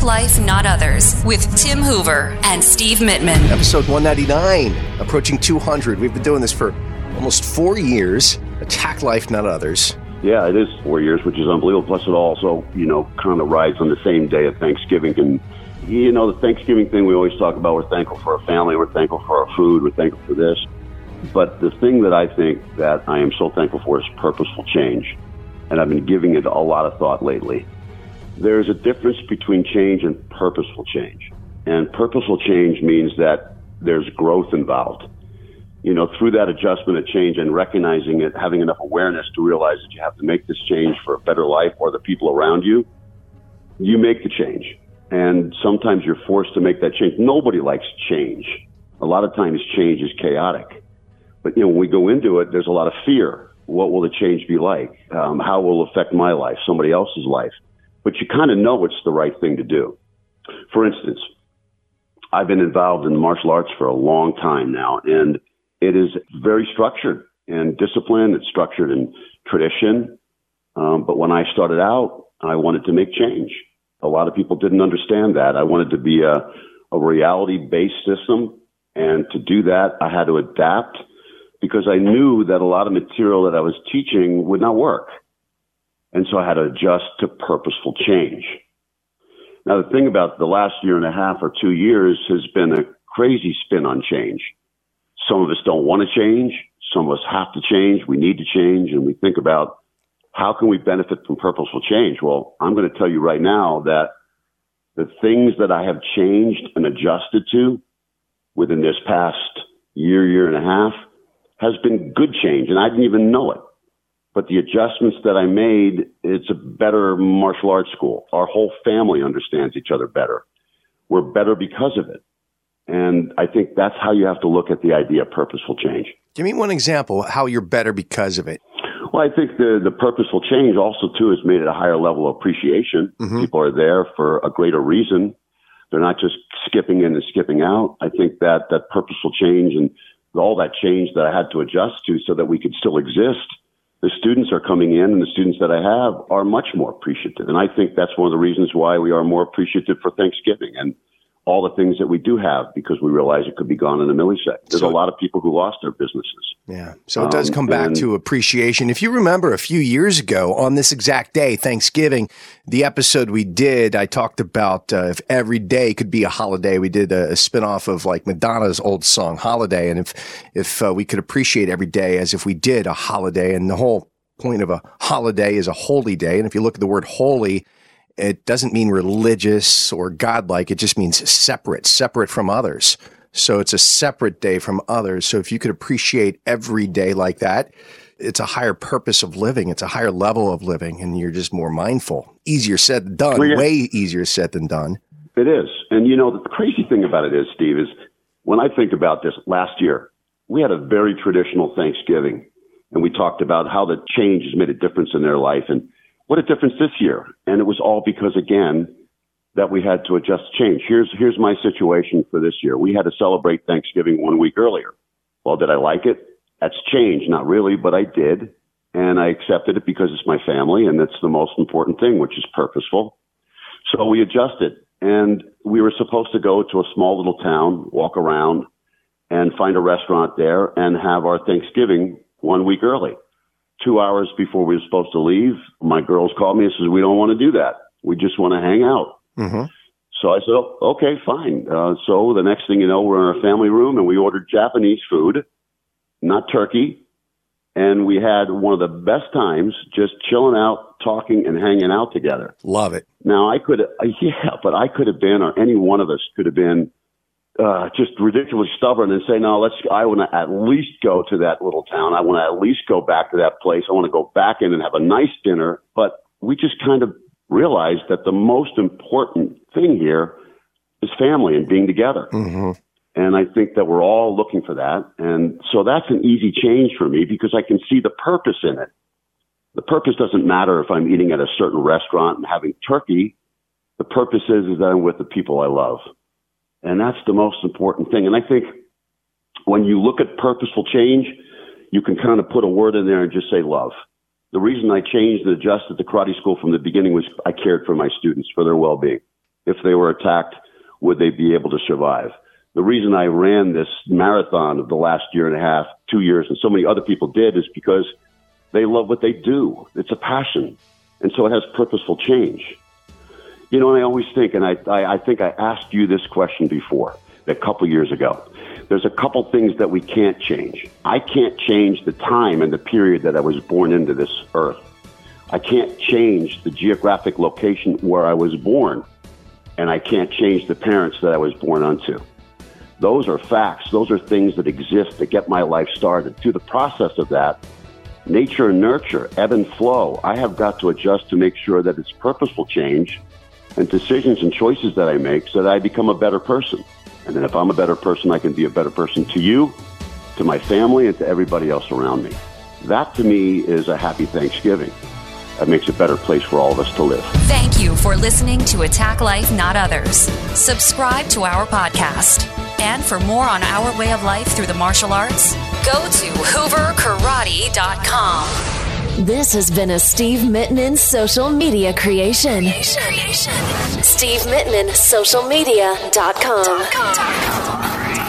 Attack Life, Not Others with Tim Hoover and Steve Mittman. Episode 199, approaching 200. We've been doing this for almost four years. Attack Life, Not Others. Yeah, it is four years, which is unbelievable. Plus, it also, you know, kind of rides on the same day of Thanksgiving. And, you know, the Thanksgiving thing we always talk about, we're thankful for our family, we're thankful for our food, we're thankful for this. But the thing that I think that I am so thankful for is purposeful change. And I've been giving it a lot of thought lately. There's a difference between change and purposeful change. And purposeful change means that there's growth involved you know, through that adjustment and change and recognizing it, having enough awareness to realize that you have to make this change for a better life or the people around you, you make the change. And sometimes you're forced to make that change. Nobody likes change. A lot of times change is chaotic. But, you know, when we go into it, there's a lot of fear. What will the change be like? Um, how will it affect my life, somebody else's life? But you kind of know it's the right thing to do. For instance, I've been involved in martial arts for a long time now, and it is very structured and disciplined. It's structured in tradition. Um, but when I started out, I wanted to make change. A lot of people didn't understand that. I wanted to be a, a reality based system. And to do that, I had to adapt because I knew that a lot of material that I was teaching would not work. And so I had to adjust to purposeful change. Now, the thing about the last year and a half or two years has been a crazy spin on change. Some of us don't want to change. Some of us have to change. We need to change. And we think about how can we benefit from purposeful change? Well, I'm going to tell you right now that the things that I have changed and adjusted to within this past year, year and a half has been good change. And I didn't even know it. But the adjustments that I made, it's a better martial arts school. Our whole family understands each other better. We're better because of it. And I think that's how you have to look at the idea of purposeful change. Give me one example how you're better because of it. Well, I think the, the purposeful change also too has made it a higher level of appreciation. Mm-hmm. People are there for a greater reason. They're not just skipping in and skipping out. I think that that purposeful change and all that change that I had to adjust to so that we could still exist. The students are coming in and the students that I have are much more appreciative. And I think that's one of the reasons why we are more appreciative for Thanksgiving. And all the things that we do have because we realize it could be gone in a millisecond. There's so, a lot of people who lost their businesses. Yeah. So it does um, come back and, to appreciation. If you remember a few years ago on this exact day, Thanksgiving, the episode we did, I talked about uh, if every day could be a holiday. We did a, a spinoff of like Madonna's old song, Holiday. And if, if uh, we could appreciate every day as if we did a holiday and the whole point of a holiday is a holy day. And if you look at the word holy, it doesn't mean religious or godlike. It just means separate, separate from others. So it's a separate day from others. So if you could appreciate every day like that, it's a higher purpose of living. It's a higher level of living, and you're just more mindful. Easier said than done. Well, yeah. Way easier said than done. It is. And you know, the crazy thing about it is, Steve, is when I think about this last year, we had a very traditional Thanksgiving, and we talked about how the change has made a difference in their life. And what a difference this year. And it was all because, again, that we had to adjust change. Here's, here's my situation for this year. We had to celebrate Thanksgiving one week earlier. Well, did I like it? That's change. Not really, but I did. And I accepted it because it's my family and that's the most important thing, which is purposeful. So we adjusted and we were supposed to go to a small little town, walk around and find a restaurant there and have our Thanksgiving one week early two hours before we were supposed to leave, my girls called me and says, "We don't want to do that. We just want to hang out." Mm-hmm. So I said, oh, "Okay, fine." Uh, so the next thing you know, we're in our family room and we ordered Japanese food, not turkey, and we had one of the best times just chilling out, talking, and hanging out together. Love it. Now I could, yeah, but I could have been, or any one of us could have been uh, just ridiculously stubborn and say, no, let's, I want to at least go to that little town. I want to at least go back to that place. I want to go back in and have a nice dinner. But we just kind of realized that the most important thing here is family and being together. Mm-hmm. And I think that we're all looking for that. And so that's an easy change for me because I can see the purpose in it. The purpose doesn't matter if I'm eating at a certain restaurant and having turkey. The purpose is, is that I'm with the people I love. And that's the most important thing. And I think when you look at purposeful change, you can kind of put a word in there and just say love. The reason I changed and adjusted the karate school from the beginning was I cared for my students, for their well being. if they were attacked, would they be able to survive? The reason I ran this marathon of the last year and a half, two years, and so many other people did is because they love what they do. It's a passion. And so it has purposeful change. You know, I always think, and I, I, I think I asked you this question before, a couple years ago. There's a couple things that we can't change. I can't change the time and the period that I was born into this earth. I can't change the geographic location where I was born, and I can't change the parents that I was born unto. Those are facts. Those are things that exist that get my life started. Through the process of that, nature and nurture, ebb and flow, I have got to adjust to make sure that it's purposeful change and decisions and choices that I make so that I become a better person. And then if I'm a better person, I can be a better person to you, to my family, and to everybody else around me. That to me is a happy Thanksgiving. That makes a better place for all of us to live. Thank you for listening to Attack Life, Not Others. Subscribe to our podcast. And for more on our way of life through the martial arts, go to hooverkarate.com. This has been a Steve Mittman social media creation. Steve Mittman, socialmedia.com.